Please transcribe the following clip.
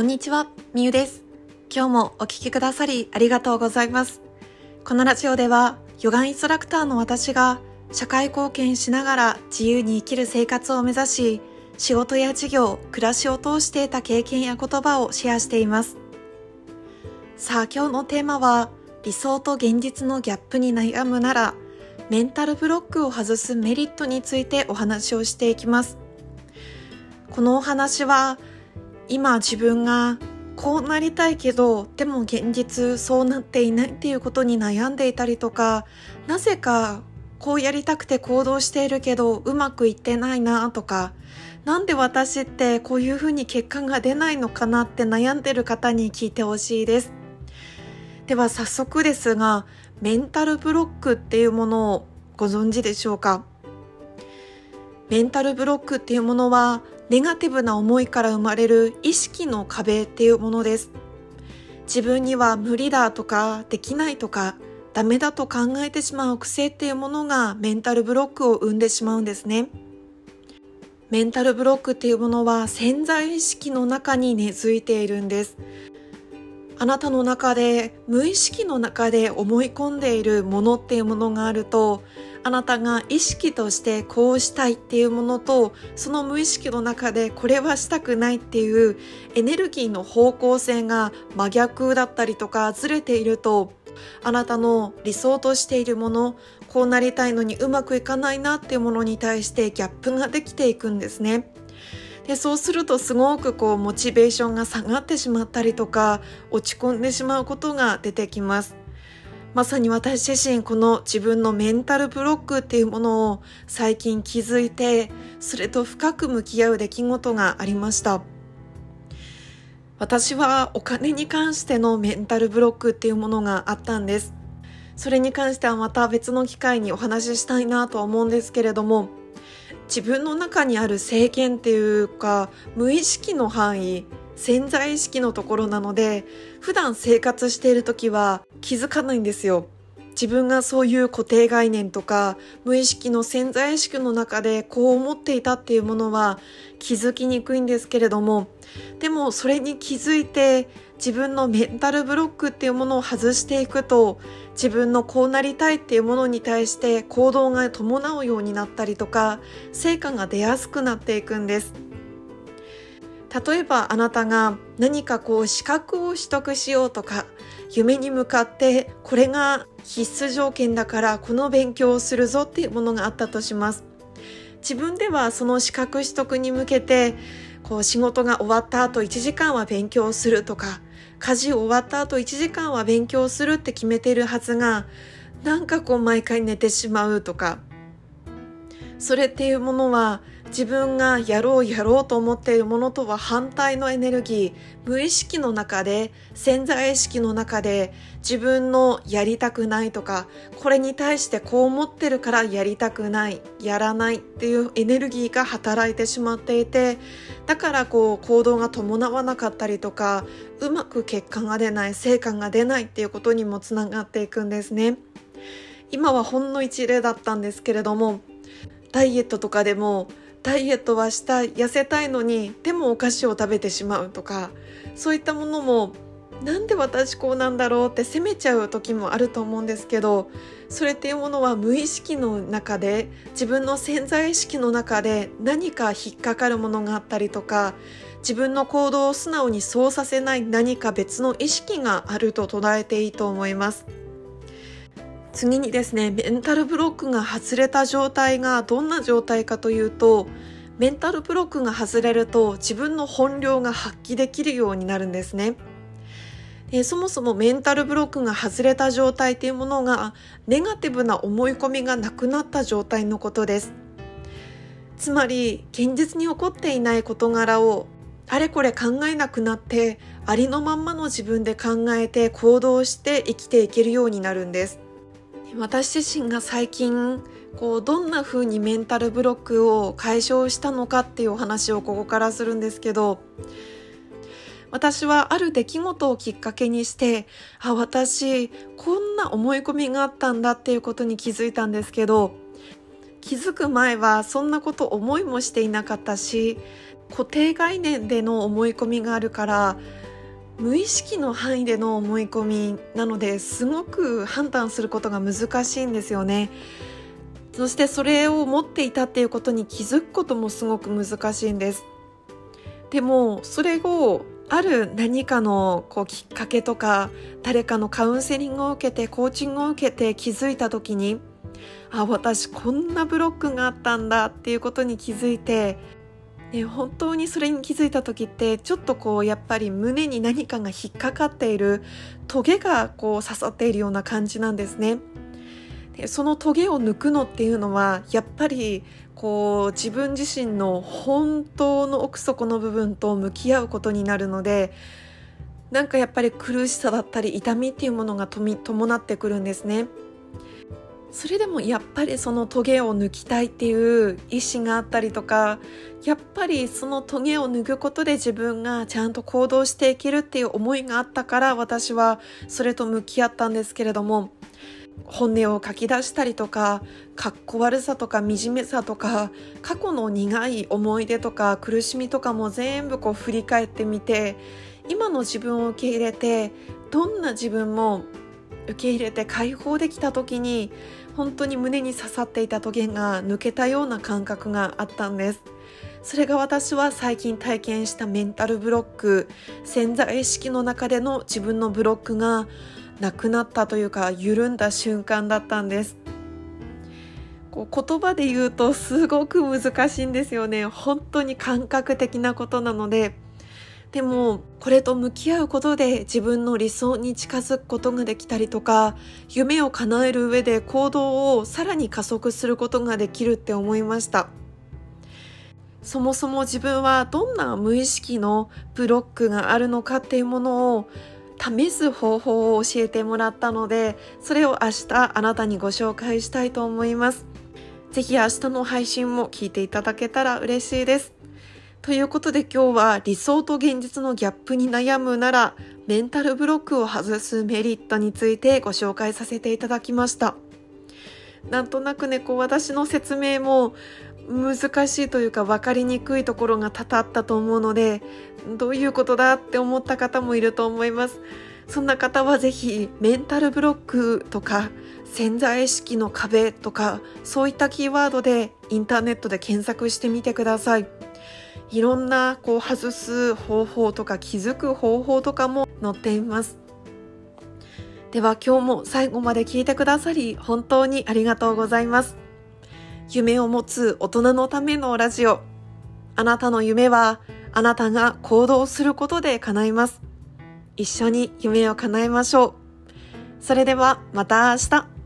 こんにちは、みゆです。今日もお聴きくださりありがとうございます。このラジオでは、ヨガインストラクターの私が社会貢献しながら自由に生きる生活を目指し、仕事や事業、暮らしを通して得た経験や言葉をシェアしています。さあ今日のテーマは、理想と現実のギャップに悩むなら、メンタルブロックを外すメリットについてお話をしていきます。このお話は今自分がこうなりたいけどでも現実そうなっていないっていうことに悩んでいたりとかなぜかこうやりたくて行動しているけどうまくいってないなとかなんで私ってこういうふうに結果が出ないのかなって悩んでる方に聞いてほしいです。では早速ですがメンタルブロックっていうものをご存知でしょうか？メンタルブロックっていうものはネガティブな思いから生まれる意識の壁っていうものです。自分には無理だとかできないとかダメだと考えてしまう癖っていうものがメンタルブロックを生んでしまうんですね。メンタルブロックっていうものは潜在意識の中に根付いているんです。あなたの中で無意識の中で思い込んでいるものっていうものがあるとあなたが意識としてこうしたいっていうものとその無意識の中でこれはしたくないっていうエネルギーの方向性が真逆だったりとかずれているとあなたの理想としているものこうなりたいのにうまくいかないなっていうものに対してギャップができていくんですね。でそうするとすごくこうモチベーションが下がってしまったりとか落ち込んでしまうことが出てきます。まさに私自身この自分のメンタルブロックっていうものを最近気づいてそれと深く向き合う出来事がありました。私はお金に関してのメンタルブロックっていうものがあったんです。それに関してはまた別の機会にお話ししたいなと思うんですけれども自分の中にある制限っていうか無意識の範囲潜在意識のところなので普段生活している時は気づかないんですよ自分がそういう固定概念とか無意識の潜在意識の中でこう思っていたっていうものは気づきにくいんですけれどもでもそれに気づいて自分のメンタルブロックっていうものを外していくと自分のこうなりたいっていうものに対して行動が伴うようになったりとか成果が出やすくなっていくんです。例えばあなたが何かこう資格を取得しようとか夢に向かってこれが必須条件だからこの勉強をするぞっていうものがあったとします。自分ではその資格取得に向けてこう仕事が終わった後1時間は勉強するとか家事終わった後1時間は勉強するって決めてるはずがなんかこう毎回寝てしまうとかそれっていうものは自分がやろうやろうと思っているものとは反対のエネルギー無意識の中で潜在意識の中で自分のやりたくないとかこれに対してこう思ってるからやりたくないやらないっていうエネルギーが働いてしまっていてだからこう行動が伴わなかったりとかうまく結果が出ない成果が出ないっていうことにもつながっていくんですね。今はほんの一例だったんですけれどもダイエットとかでもダイエットはした痩せたいのにでもお菓子を食べてしまうとかそういったものもなんで私こうなんだろうって責めちゃう時もあると思うんですけどそれっていうものは無意識の中で自分の潜在意識の中で何か引っかかるものがあったりとか自分の行動を素直にそうさせない何か別の意識があると捉えていいと思います。次にですねメンタルブロックが外れた状態がどんな状態かというとメンタルブロックが外れると自分の本領が発揮できるようになるんですね。でそもそもメンタルブロックが外れた状態というものがネガティブな思い込みがなくなった状態のことです。つまり現実に起こっていない事柄をあれこれ考えなくなってありのまんまの自分で考えて行動して生きていけるようになるんです。私自身が最近こうどんな風にメンタルブロックを解消したのかっていうお話をここからするんですけど私はある出来事をきっかけにしてあ私こんな思い込みがあったんだっていうことに気づいたんですけど気づく前はそんなこと思いもしていなかったし固定概念での思い込みがあるから無意識の範囲での思い込みなのですごく判断することが難しいんですよね。そしてそれを持っていたっていうことに気づくこともすごく難しいんです。でもそれをある何かのこうきっかけとか誰かのカウンセリングを受けてコーチングを受けて気づいた時にあ私こんなブロックがあったんだっていうことに気づいて、ね、本当にそれに気づいた時ってちょっとこうやっぱり胸に何かが引っかかっているトゲがこう刺さっているような感じなんですね。でそのトゲを抜くのっていうのはやっぱりこう自分自身の本当の奥底の部分と向き合うことになるのでなんかやっぱり苦しさだったり痛みっていうものが伴ってくるんですね。それでもやっぱりそのトゲを抜きたいっていう意志があったりとかやっぱりそのトゲを脱ぐことで自分がちゃんと行動していけるっていう思いがあったから私はそれと向き合ったんですけれども本音を書き出したりとかかっこ悪さとか惨めさとか過去の苦い思い出とか苦しみとかも全部こう振り返ってみて今の自分を受け入れてどんな自分も受け入れて解放できた時に本当に胸に刺さっていたトゲが抜けたような感覚があったんです。それが私は最近体験したメンタルブロック潜在意識の中での自分のブロックがなくなったというか緩んだ瞬間だったんです。こう言葉で言うとすごく難しいんですよね。本当に感覚的なことなのででもこれと向き合うことで自分の理想に近づくことができたりとか夢を叶える上で行動をさらに加速することができるって思いました。そもそも自分はどんな無意識のブロックがあるのかっていうものを試す方法を教えてもらったのでそれを明日あなたにご紹介したいと思います。ぜひ明日の配信も聞いていただけたら嬉しいです。ということで今日は理想と現実のギャップに悩むならメンタルブロックを外すメリットについてご紹介させていただきました。なんとなくねこう私の説明も難しいというか分かりにくいところが多々あったと思うのでどういうことだって思った方もいると思います。そんな方はぜひメンタルブロックとか潜在意識の壁とかそういったキーワードでインターネットで検索してみてください。いろんなこう外す方法とか気づく方法とかも載っていますでは今日も最後まで聞いてくださり本当にありがとうございます夢を持つ大人のためのラジオ。あなたの夢はあなたが行動することで叶います。一緒に夢を叶えましょう。それではまた明日。